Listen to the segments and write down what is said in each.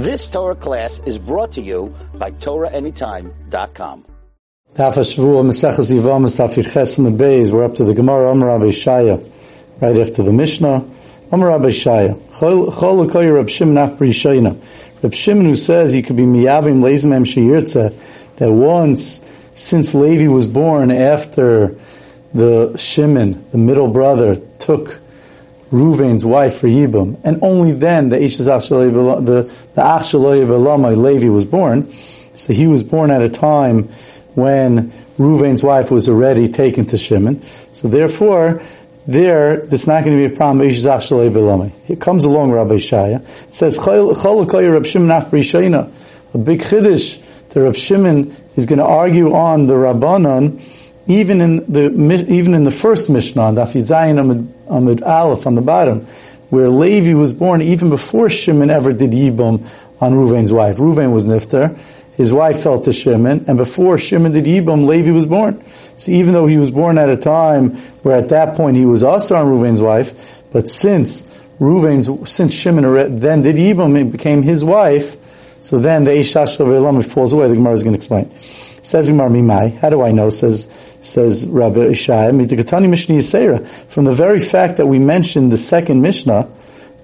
This Torah class is brought to you by TorahAnytime.com. We're up to the Gemara Amar Rabbi Shaya, right after the Mishnah. Amar Rabbi Shaya. Rab Shimon Af Rishayna. Rab Shimon who says he could be miyavim lezmem sheyirtza that once since Levi was born after the Shimon, the middle brother, took Ruvain's wife for Yibum, and only then the the the Levi was born. So he was born at a time when Ruvain's wife was already taken to Shimon. So therefore, there, there's not going to be a problem. It comes along Rabbi Shaya. It says, a big chiddush. The Rab Shimon is going to argue on the Rabbanon even in the even in the first Mishnah, Daf Yizayin Amid, Aleph on the bottom, where Levi was born even before Shimon ever did Yibum on Ruvain's wife. Ruvain was Nifter, his wife fell to Shimon, and before Shimon did Yibum, Levi was born. So even though he was born at a time where at that point he was also on Ruvain's wife, but since Ruvain's, since Shimon then did Yibum, it became his wife, so then the Eishash falls away, the Gemara is going to explain. Says Gemara Mimai, how do I know? Says says Rabbi Ishai, from the very fact that we mentioned the second Mishnah,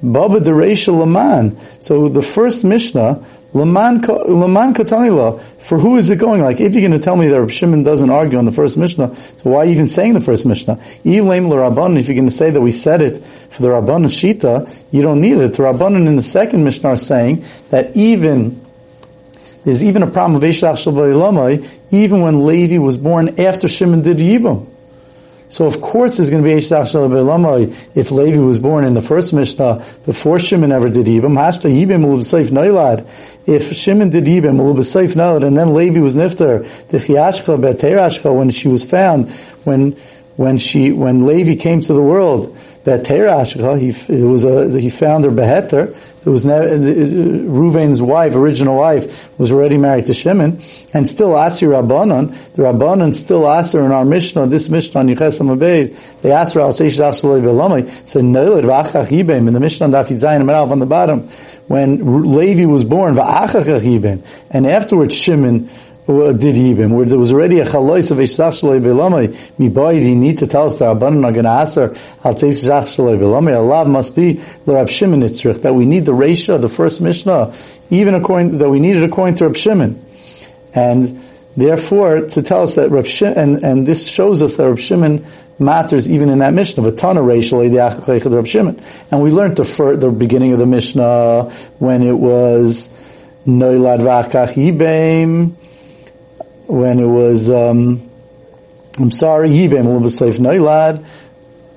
Baba Dereisha Laman. So the first Mishnah, Laman Laman Katanila, for who is it going? Like, if you're going to tell me that Rabbi Shimon doesn't argue on the first Mishnah, so why even saying the first Mishnah? Elaim Rabbanon, if you're going to say that we said it for the Rabbanon Shita, you don't need it. The Rabbanon in the second Mishnah are saying that even there's even a problem of Eshach Shabbai even when Levi was born after Shimon did Yibam. So of course there's going to be Eshach Shabbai if Levi was born in the first Mishnah before Shimon ever did Yibam. Hashta Yibam Ulubasayf Noilad. If Shimon did Yibam Ulubasayf Noilad and then Levi was Nifter, the Chiashka Beterashka when she was found, when when she when Levi came to the world, that he it was a he found her beheter, there was Ruvain's wife, original wife, was already married to Shimon, and still Atzi Rabbanon, the Rabbanon still her in our Mishnah, this Mishnah on Yechesam Abayz, they asked her, Al Seish Dachshaloi Belamai, so Noilid V'achach Yibim, in the Mishnah on Daf Yizayin Amalaf on the bottom, when Levi was born, V'achach Yibim, and afterwards Shimon, did Yibim, where there was already a chalois of Eshach Shaloi Belamai, Mibayid, he need to tell us that Rabbanan are going to ask her, Al Tzeitzach Shaloi Belamai, Allah must be the Rab Shimon Yitzrich, that we need the Reisha, the first Mishnah, even according, that we needed according to Rab Shimon. And therefore, to tell us that Rab Shimon, and, and this shows us that Rab Shimon matters even in that Mishnah, Vatana Reisha, the Rab Shimon. And we learned the, fir- the beginning of the Mishnah when it was, Noilad V'achach Yibim, when it was, um, I'm sorry, Yibem a little bit Safe Noilad.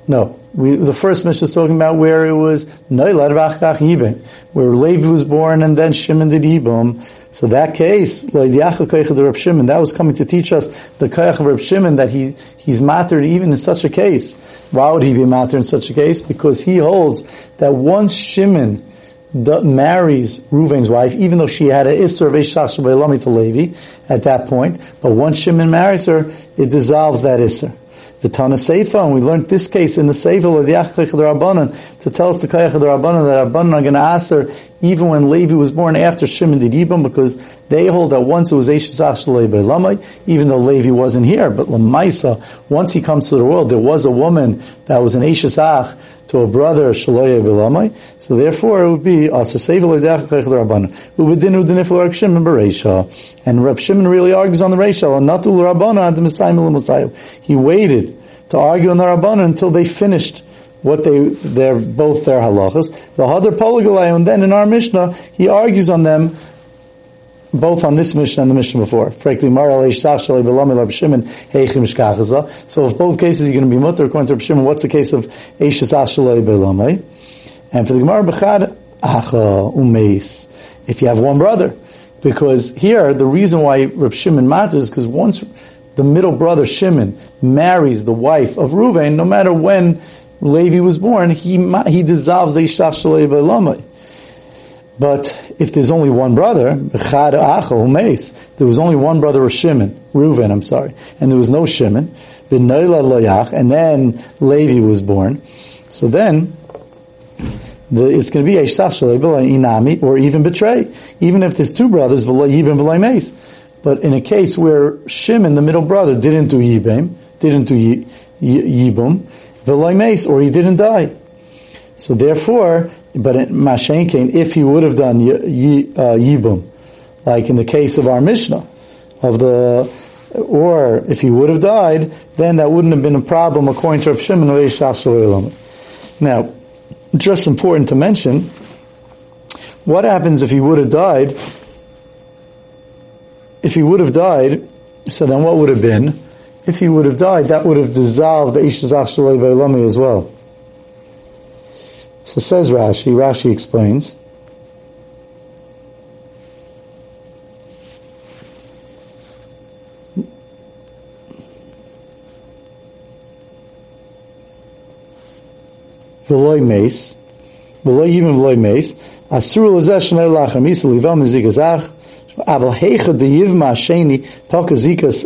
No, we, the first Mishnah is talking about where it was Noilad Vachkach Yibem, where Levi was born and then Shimon did Yibam. So that case, like the Akh Reb Shimon, that was coming to teach us the Kayach of Reb Shimon that he, he's mattered even in such a case. Why would he be mattered in such a case? Because he holds that once Shimon the, marries Reuven's wife, even though she had an Isser of Ishach to Levi at that point. But once Shimon marries her, it dissolves that Isser. The Tana Seifa, and we learned this case in the Seifa of the the Rabbanan to tell us the Kayach of the Rabbanan that Rabbanan are going to ask her even when Levi was born after Shimon did Yibam because they hold that once it was Eishazach Lamai, even though Levi wasn't here, but Lamaisa, once he comes to the world, there was a woman that was an Eishazach to a brother Shaloye Bilamai. So therefore it would be. And Reb Shimon really argues on the Reisha, and not Rabbanan the Messiah He waited to argue on the Rabbanan until they finished what they they're both their halachas. The other Poligalai, and then in our Mishnah, he argues on them both on this Mishnah and the Mishnah before. So if both cases you're going to be mutter according to Shimon, what's the case of Eishas Ashalei Belamai? And for the Gemara Bechad, Umeis. If you have one brother. Because here, the reason why Rabbi Shimon matters is because once the middle brother Shimon marries the wife of Ruvain, no matter when Levi was born, he, he dissolves Eishas Ashalei Belamai. But if there's only one brother, there was only one brother of Shimon, Reuven, I'm sorry, and there was no Shimon, and then Levi was born. So then, the, it's going to be Inami, or even betray. Even if there's two brothers. But in a case where Shimon, the middle brother, didn't do Yibim, didn't do Yibum, or he didn't die. So therefore, but in Mashenkein, if he would have done uh, Yibum, like in the case of our Mishnah, of the, or if he would have died, then that wouldn't have been a problem according to Rav Shimon Now, just important to mention, what happens if he would have died? If he would have died, so then what would have been? If he would have died, that would have dissolved the Ishazach Shalei as well. So says Rashi, Rashi explains, v'loy meis, v'loy yibim v'loy meis, asur l'zeh shnei lachem yisa livam mizikazach, aval heicha de yivma sheni pokazikas,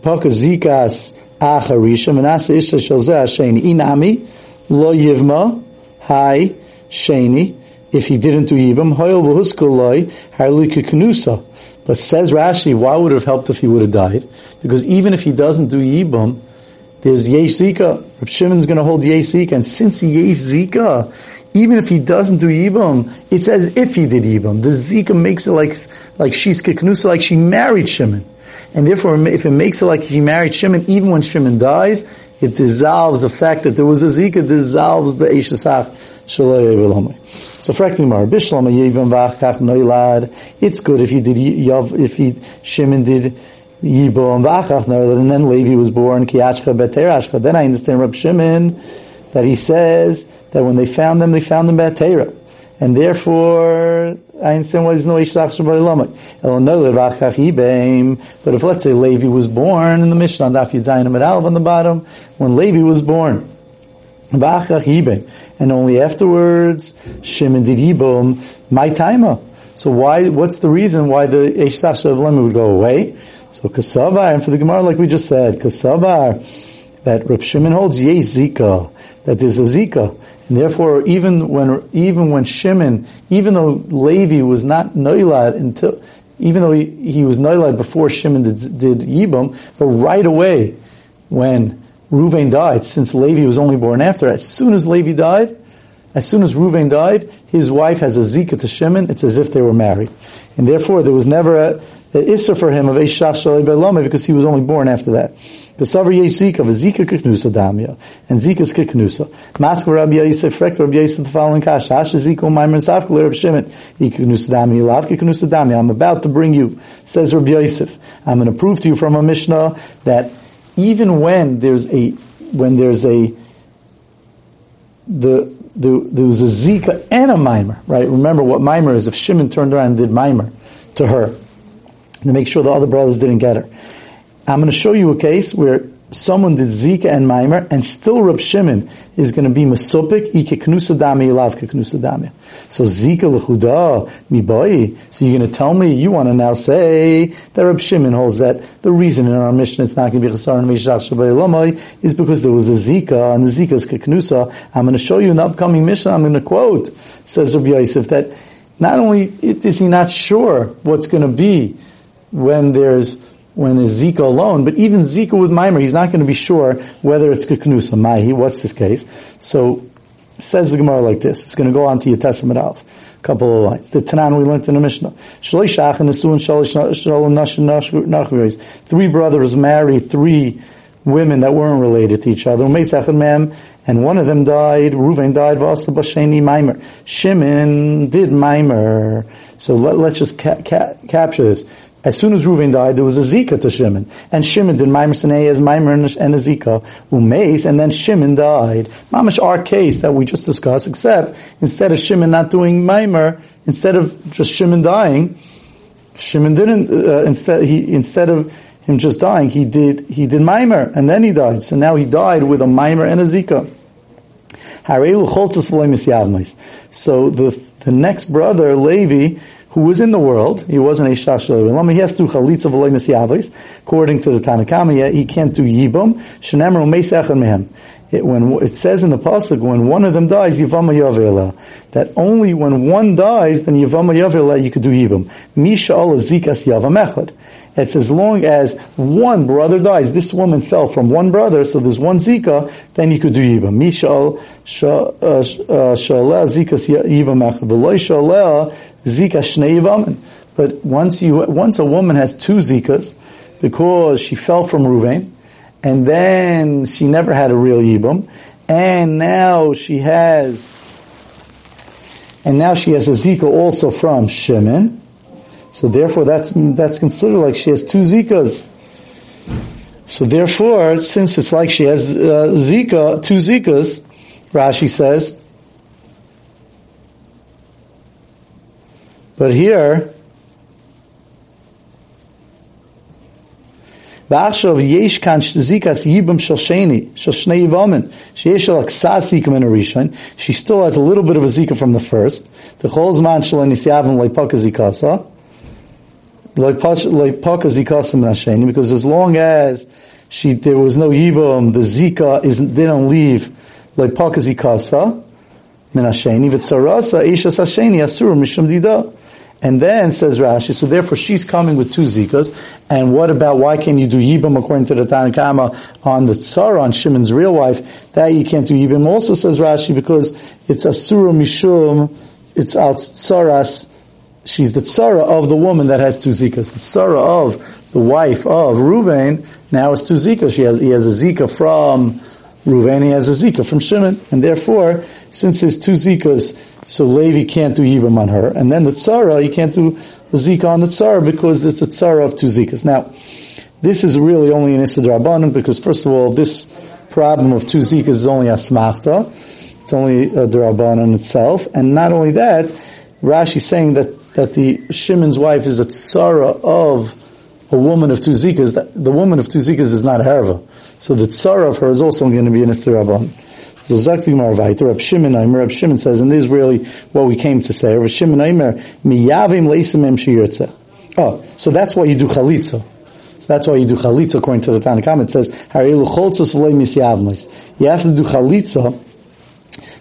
pokazikas acharisha, menasa isha shel zeh sheni, inami, lo yivma, hai, sheni, if he didn't do yibam, hoyel v'huskuloi, harlika knusa. But says Rashi, why would it have helped if he would have died? Because even if he doesn't do yibam, there's Yesh Zika. Reb Shimon's going to hold Yesh Zika. And since Yesh Zika, even if he doesn't do Yibam, it's as if he did Yibam. The Zika makes it like, like she's Kiknusa, like she married Shimon. And therefore, if it makes it like she married Shimon, even when Shimon dies, it dissolves the fact that there was a Zika, dissolves the Eshesaf Shalai So, Frektimar, Bishlama Yibam Vach Noilad. It's good if he did Yav, if he, Shimon did Yibom v'achach and then Levi was born kiyachcha beterashcha. Then I understand Rab Shimon that he says that when they found them, they found them betera, and therefore I understand why there's no ishlach shabaylamak. But if let's say Levi was born in the Mishnah Daf Yudzayin Aleph on the bottom, when Levi was born. And only afterwards, Shimon did Yibom, my timer. So why, what's the reason why the Eshtach Shavlema would go away? So kasavar, and for the Gemara, like we just said, kasavar, that Reb Shimon holds ye zika, that there's a zika, and therefore even when even when Shimon, even though Levi was not noilad until, even though he, he was noilad before Shimon did, did Yibam, but right away when Ruvain died, since Levi was only born after, as soon as Levi died, as soon as Ruvain died, his wife has a zika to Shimon. It's as if they were married, and therefore there was never a, the Issa for him of Eishach Shalei because he was only born after that. Besavar Yesh Zika, Zika Kiknusa Damya, and Zika's Kiknusa. Mask Rabbi Yosef, Frekt Rabbi Yosef, the following Kash, Asha Zika, Maimer Safka, Rabbi Shimon, Kiknusa Damya, Lav Kiknusa Damya, I'm about to bring you, says Rabbi Yosef, I'm going to prove to you from a Mishnah that even when there's a, when there's a, the, the, there was a Zika and a Mimer, right? Remember what Mimer is. If Shimon turned around and did Mimer to her, to make sure the other brothers didn't get her. I'm going to show you a case where someone did Zika and Maimer, and still Rab Shimon is going to be Masopik, Ike Knusa Dami, Ilav Knusa So Zika Lechuda, Miboy. So you're going to tell me, you want to now say that Rab Shimon holds that the reason in our Mishnah it's not going to be Chasar and Meshach Shabbai is because there was a Zika, and the Zika is Keknusa. I'm going to show you in the upcoming Mishnah, I'm going to quote, says Rabbi Yosef, that not only is he not sure what's going to be when there's when there's Zika alone, but even Zika with Mimer, he's not going to be sure whether it's Keknusa, Mahi, what's this case? So, says the Gemara like this. It's going to go on to Alf. A couple of lines. The Tanan we learned in the Mishnah. Three brothers marry three women that weren't related to each other. And one of them died. Reuven died. Mimer. Shimon did Mimer. So let, us just ca- ca- capture this. As soon as Reuven died, there was a Zika to Shimon. And Shimon did Maimer Sinei as Maimer and a Zika. Umeis, and then Shimon died. Mamish our case that we just discussed, except instead of Shimon not doing Maimer, instead of just Shimon dying, Shimon didn't, uh, instead, he, instead of him just dying, he did, he did Maimer, and then he died. So now he died with a Maimer and a Zika. So the, the next brother, Levi, who was in the world, he wasn't a Shashal He has to Chalitza V'loy According to the Tanakama, he can't do Yibam, Shenemar Mehem. it, when it says in the pasuk when one of them dies, yivama yavela. That only when one dies, then yivama yavela you could do yibam. Misha Allah zikas yavam. It's as long as one brother dies. This woman fell from one brother, so there's one zika. Then you could do yibam. Mishal, uh, uh, shaleh zikas yibam echad. V'loy shaleh zika shnei yivam. But once you once a woman has two zikas because she fell from Ruvain and then she never had a real Yibam, and now she has, and now she has a Zika also from Shimon, so therefore, that's that's considered like she has two zikas. So therefore, since it's like she has uh, zika, two zikas, Rashi says. But here, V'ashav yesh kan zikas yibam shosheni, shoshnei yivamin. She still has a little bit of a zika from the first. The chol zman zikasa because as long as she there was no yibam the zika is they don't leave like pakazikasa minasheni v'tzarasa isha sasheni asur mishum dida. And then says Rashi, so therefore she's coming with two zikas. And what about why can't you do yibam according to the Tanakhama on the tsar on Shimon's real wife? That you can't do yibam. Also says Rashi because it's asura mishum, it's out tsaras She's the tzara of the woman that has two zikas. The tzara of the wife of Ruvain now is two zikas. She has he has a zika from Ruvain, he has a zika from Shimon, and therefore since his two zikas so Levi can't do Yibam on her. And then the Tzara, he can't do the Zika on the Tzara because it's a Tzara of two Zikas. Now, this is really only an Issa because first of all, this problem of two Zikas is only a Smachta. It's only a Drabanan itself. And not only that, Rashi saying that, that the Shimon's wife is a Tzara of a woman of two Zikas. The woman of two Zikas is not Herva. So the Tzara of her is also going to be an Issa Drabanan. So Zakti Marvaita, Reb Shimon Aimer, Reb Shimon says, and this is really what we came to say, Reb Shimon Aimer, miyavim leisimem shiyirtze. Oh, so that's why you do chalitza. So that's why you do chalitza according to the Tanakhama. It says, harilu choltzos v'lei misyavmlis. You have to do chalitza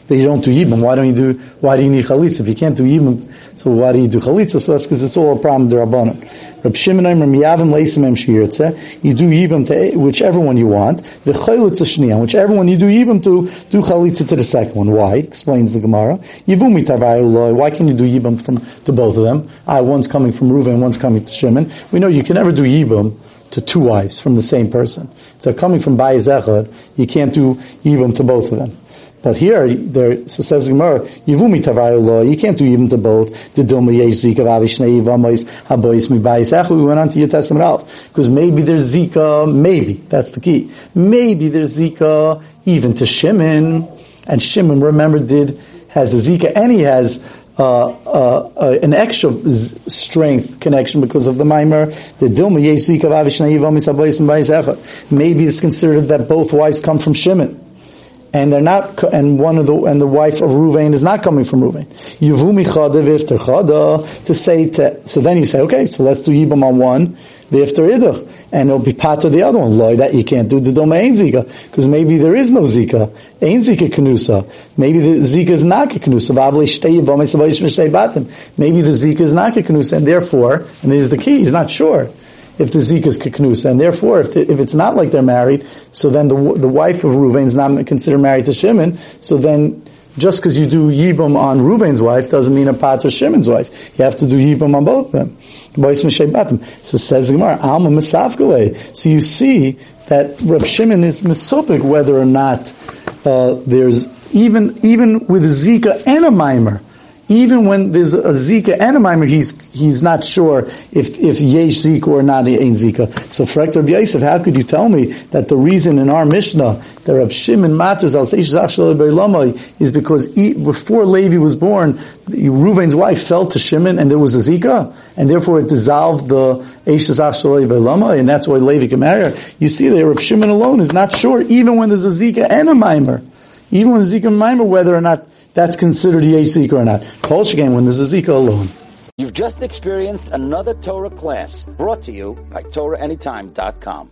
you don't do yibam. Why don't you do, why do you need chalitza? If you can't do yibam, so why do you do chalitza? So that's because it's all a problem derabanan. Reb Shimon Aimer miyavim leisim em shiyirtze. You do yibam to whichever one you want. The chalitza shniya, whichever one you do yibam to, do chalitza to the second one. Why? Explains the Gemara. Yivumi tavayu Why can you do yibam from to both of them? Ah, one's coming from Reuven, one's coming to Shimon. We know you can never do yibam to two wives from the same person. If they're coming from Bayez Echad, you can't do yibam to both of them. But here, there, so says Gemara, Yivumi Tavayu Lo, you can't do even to both. The Dilma Yesh Zika Vavishnei Yivamais Habois Mibayis Echel. We went on to Testament Alf. Because maybe there's Zika, maybe, that's the key. Maybe there's Zika even to Shimon. And Shimon, remember, did, has a Zika and he has uh, uh, uh, an extra z- strength connection because of the mimer. The Dilma Yesh Zika Vavishnei Yivamis Habois Mibayis. Maybe it's considered that both wives come from Shimon and they're not, and one of the, and the wife of Ruvain is not coming from Ruvain. Yuvumi chada v'ifter chada, to say to, so then you say, okay, so let's do Yibam on one, v'ifter idach, and it'll be part of the other one. Loy, that you can't do the doma ain zika, because maybe there is no zika. Ain zika kanusa. Maybe the zika is not a kanusa. Maybe the zika is not a kanusa, and therefore, and this is the key, he's not sure if the Zika is Kiknusa. And therefore, if, the, if it's not like they're married, so then the, the wife of Ruvain is not considered married to Shimon, so then just because you do Yibam on Ruvain's wife doesn't mean a Pater Shimon's wife. You have to do Yibam on both of them. So says Gemara, Alma Misafgale. So you see that Reb Shimon is misopik whether or not uh, there's even even with Zika and a mimer even when there's a Zika and a Mimer, he's, he's not sure if, if Yesh Zika or not Ain Zika. So Rabbi Yosef, how could you tell me that the reason in our Mishnah that Rab Shimon matters al is because he, before Levi was born, Reuven's wife fell to Shimon and there was a Zika, and therefore it dissolved the Eish and that's why Levi can marry her. You see there, Rab Shimon alone is not sure, even when there's a Zika and a Mimer. Even when Zika and Mimer, whether or not that's considered a Zika or not. Kol again when there's a Zika alone. You've just experienced another Torah class brought to you by TorahAnytime.com.